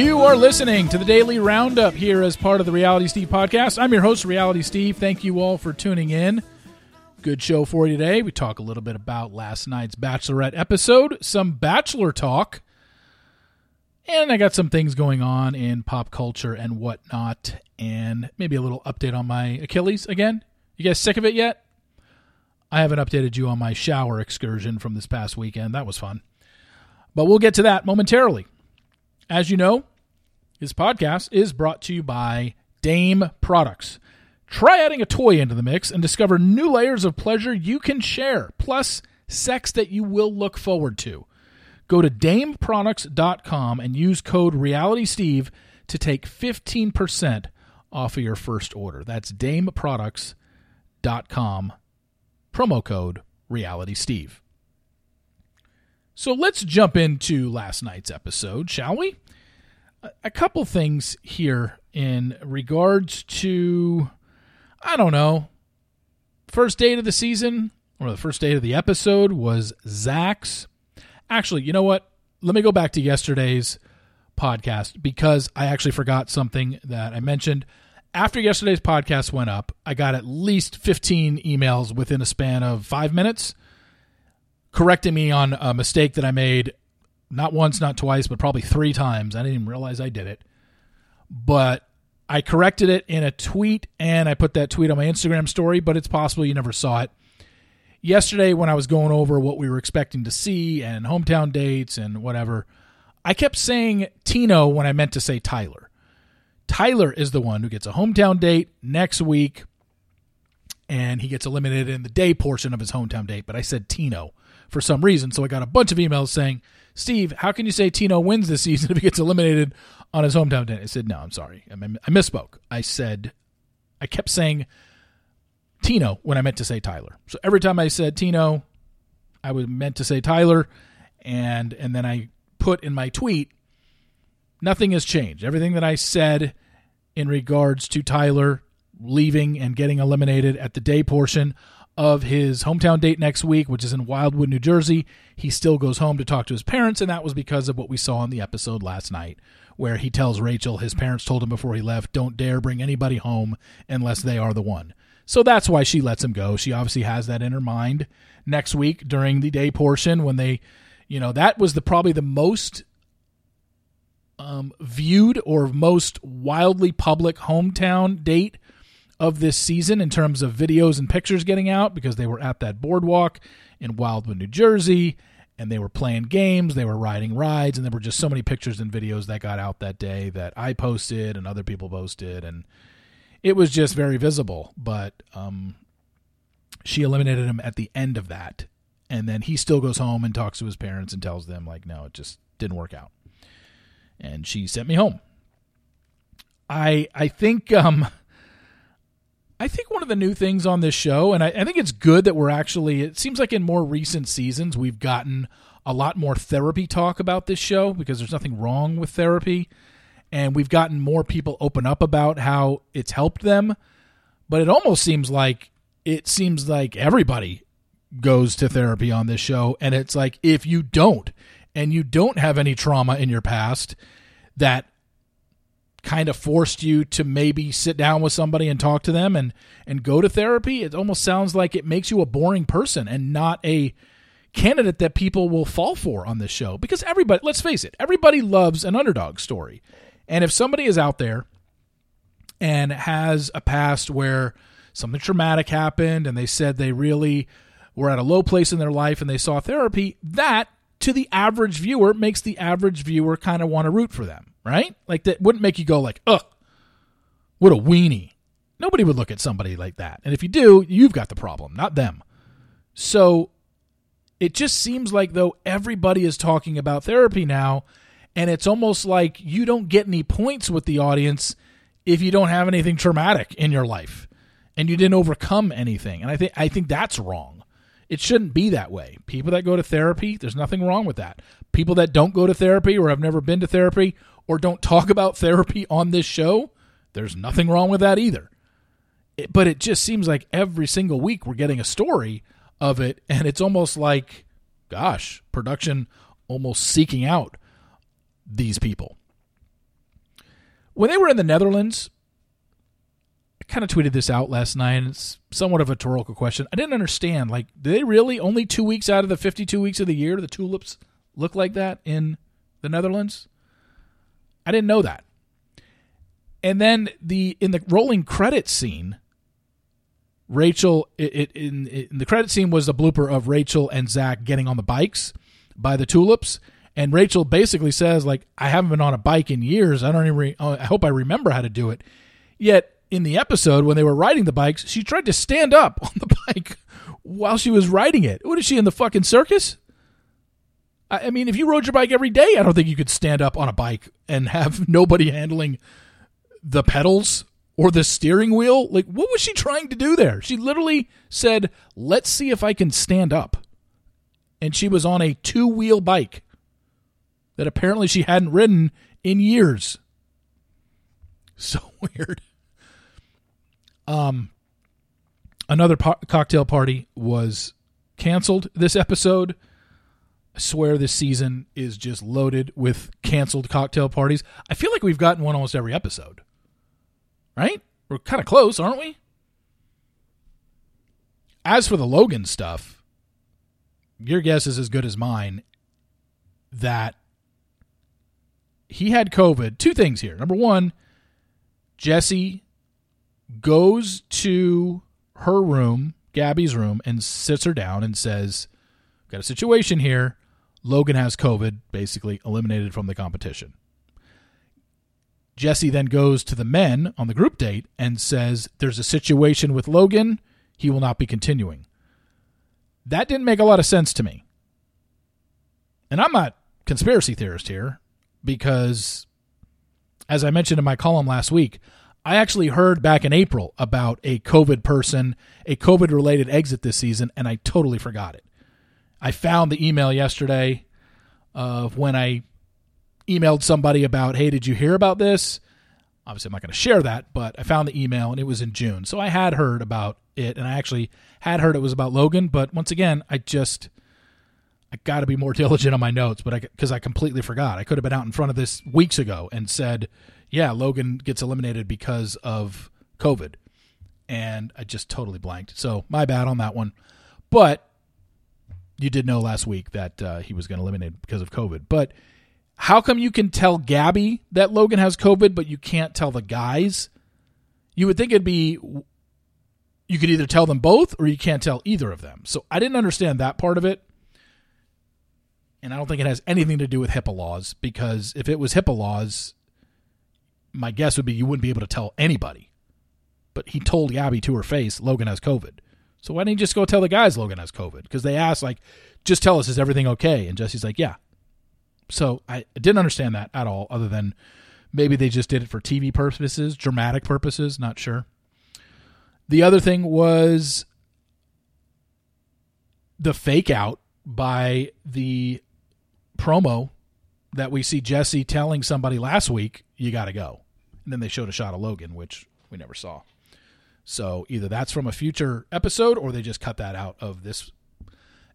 You are listening to the Daily Roundup here as part of the Reality Steve podcast. I'm your host, Reality Steve. Thank you all for tuning in. Good show for you today. We talk a little bit about last night's Bachelorette episode, some Bachelor talk, and I got some things going on in pop culture and whatnot, and maybe a little update on my Achilles again. You guys sick of it yet? I haven't updated you on my shower excursion from this past weekend. That was fun. But we'll get to that momentarily. As you know, this podcast is brought to you by Dame Products. Try adding a toy into the mix and discover new layers of pleasure you can share, plus sex that you will look forward to. Go to dameproducts.com and use code RealitySteve to take 15% off of your first order. That's dameproducts.com, promo code RealitySteve. So let's jump into last night's episode, shall we? A couple things here in regards to, I don't know, first date of the season or the first date of the episode was Zach's. Actually, you know what? Let me go back to yesterday's podcast because I actually forgot something that I mentioned. After yesterday's podcast went up, I got at least 15 emails within a span of five minutes correcting me on a mistake that I made not once, not twice, but probably three times. I didn't even realize I did it. But I corrected it in a tweet and I put that tweet on my Instagram story, but it's possible you never saw it. Yesterday, when I was going over what we were expecting to see and hometown dates and whatever, I kept saying Tino when I meant to say Tyler. Tyler is the one who gets a hometown date next week and he gets eliminated in the day portion of his hometown date, but I said Tino for some reason. So I got a bunch of emails saying, Steve, how can you say Tino wins this season if he gets eliminated on his hometown day? I said, no, I'm sorry. I, misspoke. I said, I kept saying Tino when I meant to say Tyler. So every time I said Tino, I was meant to say Tyler, and and then I put in my tweet, nothing has changed. Everything that I said in regards to Tyler leaving and getting eliminated at the day portion of his hometown date next week, which is in Wildwood, New Jersey. He still goes home to talk to his parents, and that was because of what we saw in the episode last night, where he tells Rachel his parents told him before he left, don't dare bring anybody home unless they are the one. So that's why she lets him go. She obviously has that in her mind next week during the day portion when they, you know, that was the probably the most um, viewed or most wildly public hometown date of this season in terms of videos and pictures getting out because they were at that boardwalk in Wildwood, New Jersey, and they were playing games, they were riding rides, and there were just so many pictures and videos that got out that day that I posted and other people posted, and it was just very visible. But um, she eliminated him at the end of that, and then he still goes home and talks to his parents and tells them like, no, it just didn't work out, and she sent me home. I I think um I think one of the new things on this show, and I, I, think it's good that we're actually, it seems like in more recent seasons, we've gotten a lot more therapy talk about this show because there's nothing wrong with therapy. And we've gotten more people open up about how it's helped them. But it almost seems like it seems like everybody goes to therapy on this show. And it's like if you don't, and you don't have any trauma in your past that kind of forced you to maybe sit down with somebody and talk to them and and go to therapy. It almost sounds like it makes you a boring person and not a candidate that people will fall for on this show. Because everybody let's face it everybody loves an underdog story. And if somebody is out there and has a past where something traumatic happened and they said they really were at a low place in their life and they saw therapy that to the average viewer makes the average viewer kind of want to root for them right? Like that wouldn't make you go like, ugh, what a weenie. Nobody would look at somebody like that. And if you do, you've got the problem, not them. So it just seems like though everybody is talking about therapy now, and it's almost like you don't get any points with the audience if you don't have anything traumatic in your life and you didn't overcome anything. And I think I think that's wrong. It shouldn't be that way. People that go to therapy, there's nothing wrong with that. People that don't go to therapy or have never been to therapy or don't talk about therapy on this show, there's nothing wrong with that either. It, but it just seems like every single week we're getting a story of it, and it's almost like, gosh, production almost seeking out these people. when they were in the Netherlands, Kind of tweeted this out last night. It's somewhat of a rhetorical question. I didn't understand. Like, do they really only two weeks out of the 52 weeks of the year, the tulips look like that in the Netherlands? I didn't know that. And then the in the rolling credit scene, Rachel it, it in, in the credit scene was a blooper of Rachel and Zach getting on the bikes by the tulips and Rachel basically says, like, I haven't been on a bike in years. I don't even. Re- oh, I hope I remember how to do it. Yet in the episode when they were riding the bikes, she tried to stand up on the bike while she was riding it. What is she in the fucking circus? I, I mean, if you rode your bike every day, I don't think you could stand up on a bike and have nobody handling the pedals or the steering wheel. Like, what was she trying to do there? She literally said, "Let's see if I can stand up," and she was on a two wheel bike that apparently she hadn't ridden in years. So weird. Um, another po- cocktail party was canceled this episode. I swear this season is just loaded with canceled cocktail parties. I feel like we've gotten one almost every episode. Right? We're kind of close, aren't we? As for the Logan stuff, your guess is as good as mine that he had COVID. Two things here. Number one, Jesse goes to her room, Gabby's room, and sits her down and says, Got a situation here. Logan has COVID, basically eliminated from the competition. Jesse then goes to the men on the group date and says, There's a situation with Logan. He will not be continuing. That didn't make a lot of sense to me. And I'm not conspiracy theorist here because, as I mentioned in my column last week, I actually heard back in April about a COVID person, a COVID related exit this season, and I totally forgot it. I found the email yesterday of when I emailed somebody about, hey, did you hear about this? Obviously, I'm not going to share that, but I found the email and it was in June. So I had heard about it, and I actually had heard it was about Logan. But once again, I just I got to be more diligent on my notes, but I because I completely forgot. I could have been out in front of this weeks ago and said, "Yeah, Logan gets eliminated because of COVID," and I just totally blanked. So my bad on that one. But you did know last week that uh, he was going to eliminate because of COVID. But how come you can tell Gabby that Logan has COVID, but you can't tell the guys? You would think it'd be you could either tell them both or you can't tell either of them. So I didn't understand that part of it and I don't think it has anything to do with HIPAA laws because if it was HIPAA laws, my guess would be you wouldn't be able to tell anybody. But he told Gabby to her face, Logan has COVID. So why didn't he just go tell the guys Logan has COVID? Because they asked, like, just tell us, is everything okay? And Jesse's like, yeah. So I didn't understand that at all, other than maybe they just did it for TV purposes, dramatic purposes, not sure. The other thing was the fake out by the promo that we see Jesse telling somebody last week, you got to go. And then they showed a shot of Logan, which we never saw. So either that's from a future episode or they just cut that out of this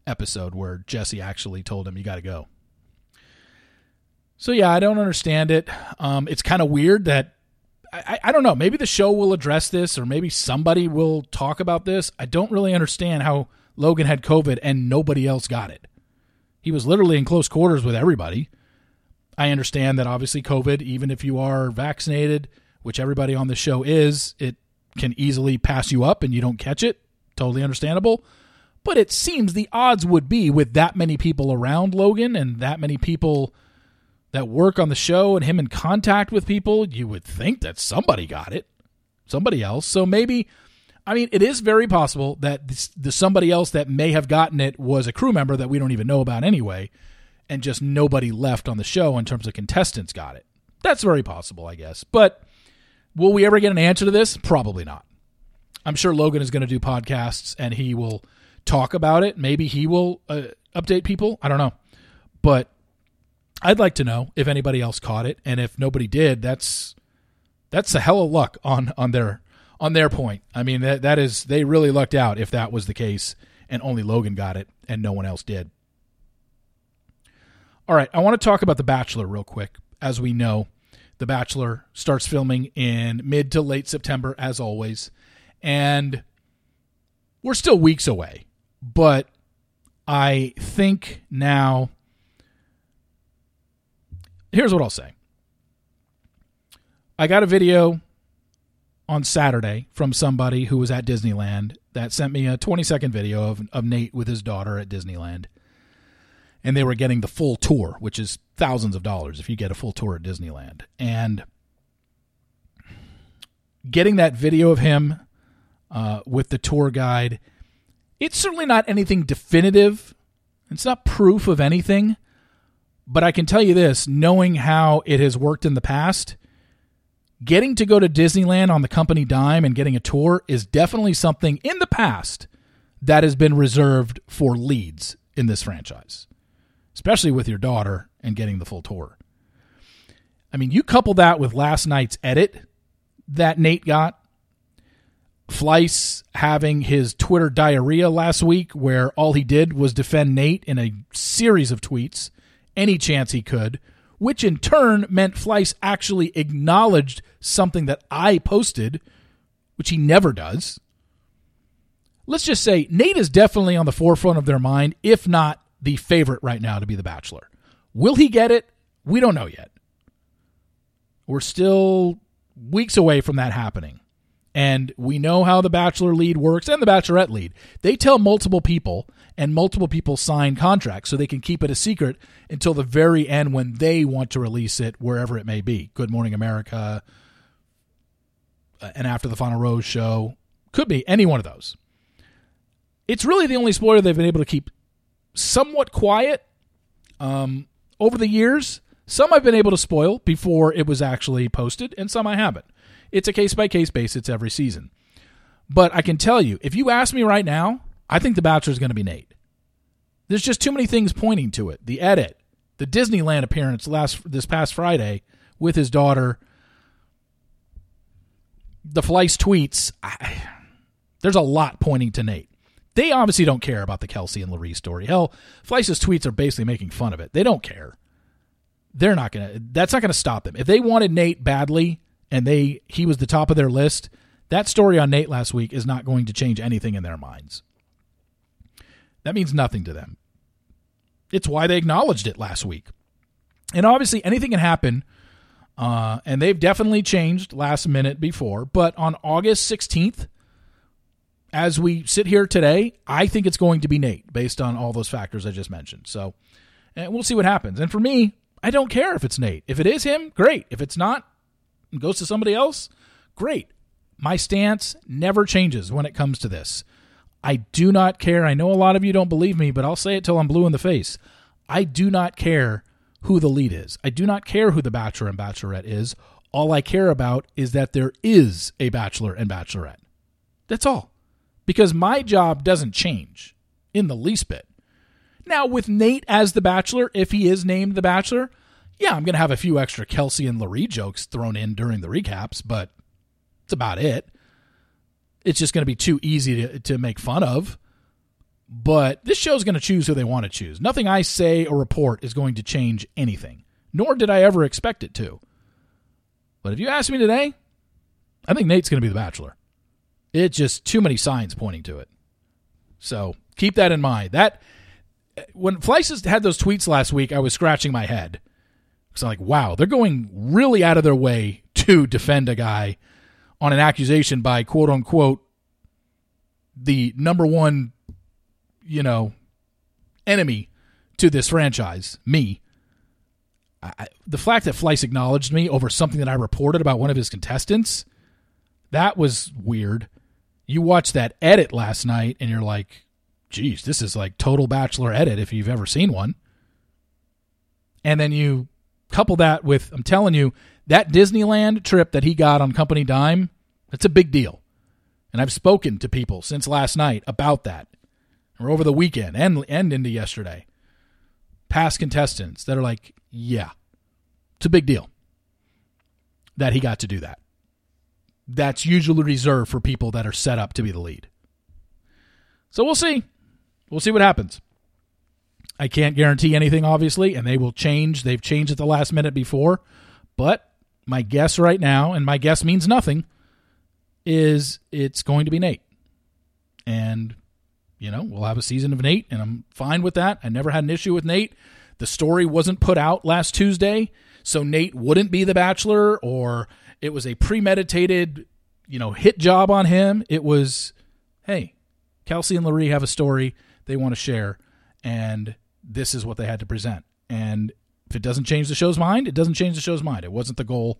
episode where Jesse actually told him, you got to go. So yeah, I don't understand it. Um, it's kind of weird that I, I don't know. Maybe the show will address this, or maybe somebody will talk about this. I don't really understand how Logan had COVID and nobody else got it. He was literally in close quarters with everybody. I understand that obviously COVID, even if you are vaccinated, which everybody on the show is, it can easily pass you up and you don't catch it. Totally understandable. But it seems the odds would be with that many people around Logan and that many people that work on the show and him in contact with people, you would think that somebody got it. Somebody else. So maybe I mean, it is very possible that this, the somebody else that may have gotten it was a crew member that we don't even know about anyway, and just nobody left on the show in terms of contestants got it. That's very possible, I guess. But will we ever get an answer to this? Probably not. I'm sure Logan is going to do podcasts and he will talk about it. Maybe he will uh, update people. I don't know. But I'd like to know if anybody else caught it, and if nobody did, that's that's a hell of luck on on their on their point. I mean, that that is they really lucked out if that was the case and only Logan got it and no one else did. All right, I want to talk about The Bachelor real quick. As we know, The Bachelor starts filming in mid to late September, as always. And we're still weeks away. But I think now. Here's what I'll say I got a video on Saturday from somebody who was at Disneyland that sent me a 20 second video of, of Nate with his daughter at Disneyland. And they were getting the full tour, which is thousands of dollars if you get a full tour at Disneyland. And getting that video of him uh, with the tour guide, it's certainly not anything definitive. It's not proof of anything. But I can tell you this knowing how it has worked in the past, getting to go to Disneyland on the company dime and getting a tour is definitely something in the past that has been reserved for leads in this franchise, especially with your daughter and getting the full tour. I mean, you couple that with last night's edit that Nate got, Fleiss having his Twitter diarrhea last week, where all he did was defend Nate in a series of tweets, any chance he could which in turn meant Fleiss actually acknowledged something that I posted, which he never does. Let's just say Nate is definitely on the forefront of their mind, if not the favorite right now to be the Bachelor. Will he get it? We don't know yet. We're still weeks away from that happening. And we know how the Bachelor lead works and the Bachelorette lead. They tell multiple people, and multiple people sign contracts so they can keep it a secret until the very end when they want to release it wherever it may be. Good Morning America, uh, and after the Final Rose show. Could be any one of those. It's really the only spoiler they've been able to keep somewhat quiet um, over the years. Some I've been able to spoil before it was actually posted, and some I haven't. It's a case by case basis every season. But I can tell you, if you ask me right now, I think The Bachelor is going to be Nate. There's just too many things pointing to it. The edit, the Disneyland appearance last this past Friday with his daughter, the Fleiss tweets. I, there's a lot pointing to Nate. They obviously don't care about the Kelsey and Laree story. Hell, Fleiss's tweets are basically making fun of it. They don't care. They're not gonna. That's not gonna stop them. If they wanted Nate badly, and they he was the top of their list, that story on Nate last week is not going to change anything in their minds. That means nothing to them. It's why they acknowledged it last week. And obviously, anything can happen. Uh, and they've definitely changed last minute before. But on August 16th, as we sit here today, I think it's going to be Nate based on all those factors I just mentioned. So and we'll see what happens. And for me, I don't care if it's Nate. If it is him, great. If it's not, goes to somebody else, great. My stance never changes when it comes to this. I do not care. I know a lot of you don't believe me, but I'll say it till I'm blue in the face. I do not care who the lead is. I do not care who the bachelor and bachelorette is. All I care about is that there is a bachelor and bachelorette. That's all. Because my job doesn't change in the least bit. Now, with Nate as the bachelor, if he is named the bachelor, yeah, I'm going to have a few extra Kelsey and Laree jokes thrown in during the recaps, but it's about it. It's just going to be too easy to, to make fun of. But this show's going to choose who they want to choose. Nothing I say or report is going to change anything, nor did I ever expect it to. But if you ask me today, I think Nate's going to be the Bachelor. It's just too many signs pointing to it. So keep that in mind. That when Fleiss had those tweets last week, I was scratching my head because I'm like, wow, they're going really out of their way to defend a guy on an accusation by quote unquote the number one, you know, enemy to this franchise, me. I, the fact that Fleiss acknowledged me over something that I reported about one of his contestants, that was weird. You watched that edit last night and you're like, geez, this is like total Bachelor edit if you've ever seen one. And then you couple that with, I'm telling you, that Disneyland trip that he got on company dime, that's a big deal. And I've spoken to people since last night about that, or over the weekend and, and into yesterday. Past contestants that are like, yeah, it's a big deal that he got to do that. That's usually reserved for people that are set up to be the lead. So we'll see. We'll see what happens. I can't guarantee anything, obviously, and they will change. They've changed at the last minute before, but my guess right now, and my guess means nothing, is it's going to be Nate. And, you know, we'll have a season of Nate, and I'm fine with that. I never had an issue with Nate. The story wasn't put out last Tuesday, so Nate wouldn't be the bachelor, or it was a premeditated, you know, hit job on him. It was, hey, Kelsey and Laree have a story they want to share, and this is what they had to present. And if it doesn't change the show's mind, it doesn't change the show's mind. It wasn't the goal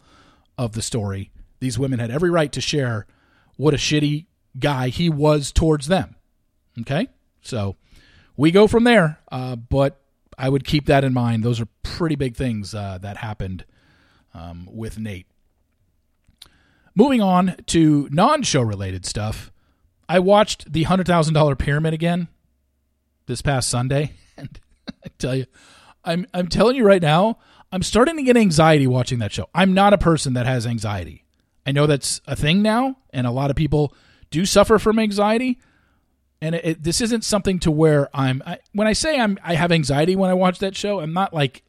of the story. These women had every right to share what a shitty guy he was towards them. Okay? So we go from there. Uh, but I would keep that in mind. Those are pretty big things uh, that happened um, with Nate. Moving on to non show related stuff, I watched the $100,000 pyramid again this past Sunday. And I tell you, I'm I'm telling you right now, I'm starting to get anxiety watching that show. I'm not a person that has anxiety. I know that's a thing now, and a lot of people do suffer from anxiety. And it, it, this isn't something to where I'm. I, when I say I'm, I have anxiety when I watch that show. I'm not like,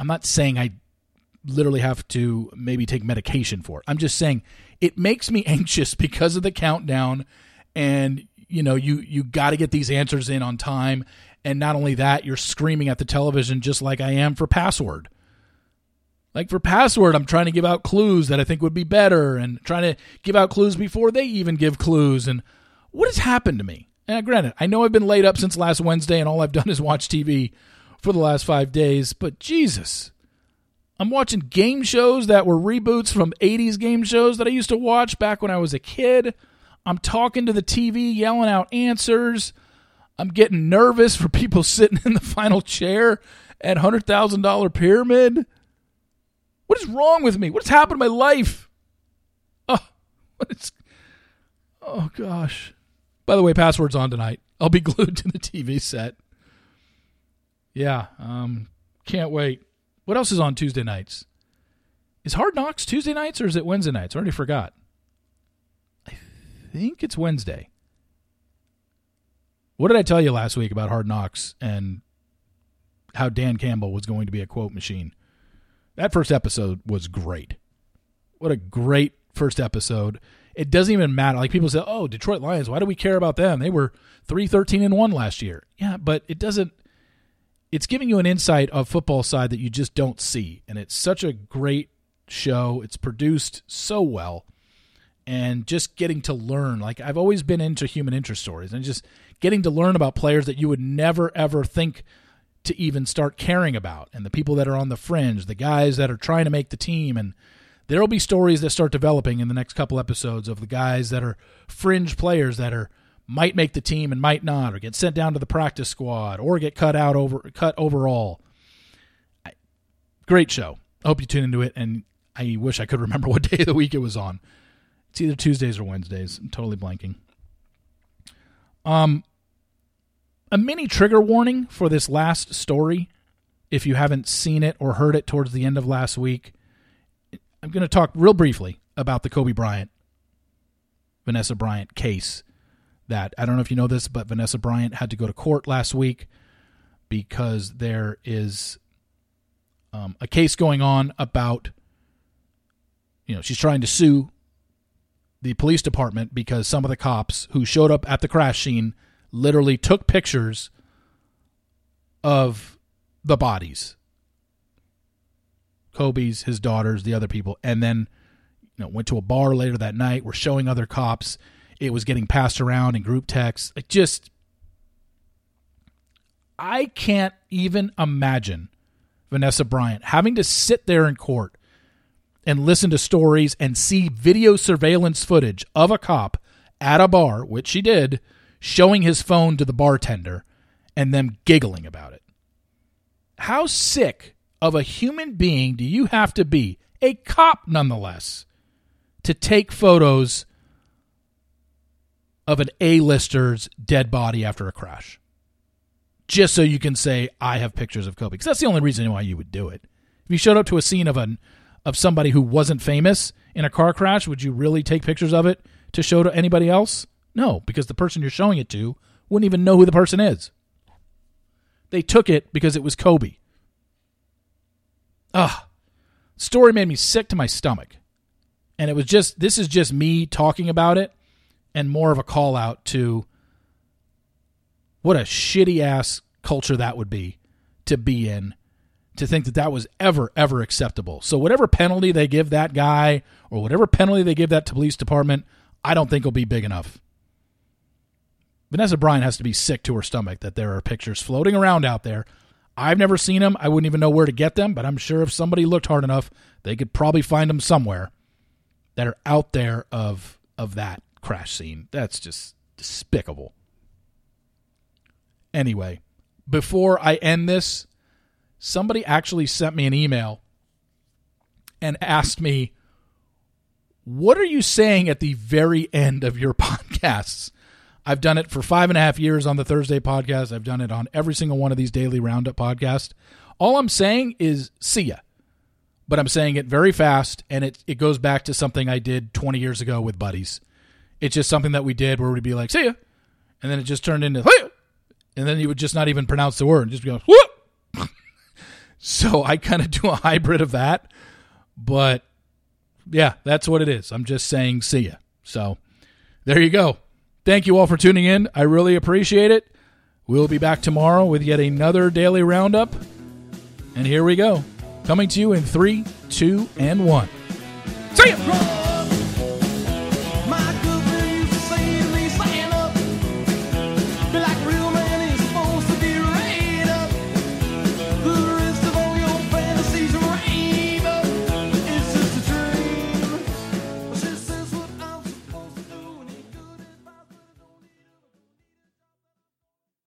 I'm not saying I literally have to maybe take medication for it. I'm just saying it makes me anxious because of the countdown, and you know, you you got to get these answers in on time, and not only that, you're screaming at the television just like I am for password. Like for password, I'm trying to give out clues that I think would be better and trying to give out clues before they even give clues. And what has happened to me? And uh, granted, I know I've been laid up since last Wednesday and all I've done is watch TV for the last five days, but Jesus. I'm watching game shows that were reboots from 80s game shows that I used to watch back when I was a kid. I'm talking to the TV, yelling out answers. I'm getting nervous for people sitting in the final chair at $100,000 pyramid. What is wrong with me? What has happened to my life? Oh, what is. Oh, gosh. By the way, password's on tonight. I'll be glued to the TV set. Yeah, um, can't wait. What else is on Tuesday nights? Is Hard Knocks Tuesday nights or is it Wednesday nights? I already forgot. I think it's Wednesday. What did I tell you last week about Hard Knocks and how Dan Campbell was going to be a quote machine? That first episode was great. What a great first episode. It doesn't even matter. Like people say, "Oh, Detroit Lions, why do we care about them? They were 3-13 and 1 last year." Yeah, but it doesn't it's giving you an insight of football side that you just don't see. And it's such a great show. It's produced so well. And just getting to learn, like I've always been into human interest stories and just getting to learn about players that you would never ever think to even start caring about and the people that are on the fringe, the guys that are trying to make the team and there'll be stories that start developing in the next couple episodes of the guys that are fringe players that are might make the team and might not or get sent down to the practice squad or get cut out over cut overall. Great show. I hope you tune into it and I wish I could remember what day of the week it was on. It's either Tuesdays or Wednesdays. I'm totally blanking. Um, a mini trigger warning for this last story. If you haven't seen it or heard it towards the end of last week, I'm going to talk real briefly about the Kobe Bryant, Vanessa Bryant case. That I don't know if you know this, but Vanessa Bryant had to go to court last week because there is um, a case going on about, you know, she's trying to sue the police department because some of the cops who showed up at the crash scene literally took pictures of the bodies Kobe's, his daughters, the other people, and then you know went to a bar later that night. Were showing other cops. It was getting passed around in group texts. It just, I can't even imagine Vanessa Bryant having to sit there in court and listen to stories and see video surveillance footage of a cop at a bar, which she did, showing his phone to the bartender and them giggling about it. How sick of a human being do you have to be, a cop nonetheless, to take photos of an A-lister's dead body after a crash? Just so you can say, I have pictures of Kobe. Because that's the only reason why you would do it. If you showed up to a scene of an of somebody who wasn't famous in a car crash, would you really take pictures of it to show to anybody else? No, because the person you're showing it to wouldn't even know who the person is. They took it because it was Kobe. Ugh. Story made me sick to my stomach. And it was just, this is just me talking about it and more of a call out to what a shitty ass culture that would be to be in to think that that was ever ever acceptable. So whatever penalty they give that guy or whatever penalty they give that to police department, I don't think will be big enough. Vanessa Bryant has to be sick to her stomach that there are pictures floating around out there. I've never seen them. I wouldn't even know where to get them, but I'm sure if somebody looked hard enough, they could probably find them somewhere that are out there of of that crash scene. That's just despicable. Anyway, before I end this, somebody actually sent me an email and asked me, What are you saying at the very end of your podcasts? I've done it for five and a half years on the Thursday podcast. I've done it on every single one of these daily roundup podcasts. All I'm saying is see ya. But I'm saying it very fast, and it, it goes back to something I did 20 years ago with buddies. It's just something that we did where we'd be like, see ya. And then it just turned into, hey! and then you would just not even pronounce the word, just go, whoop. so I kind of do a hybrid of that. But yeah, that's what it is. I'm just saying, see ya. So there you go. Thank you all for tuning in. I really appreciate it. We'll be back tomorrow with yet another daily roundup. And here we go. Coming to you in three, two, and one. See ya!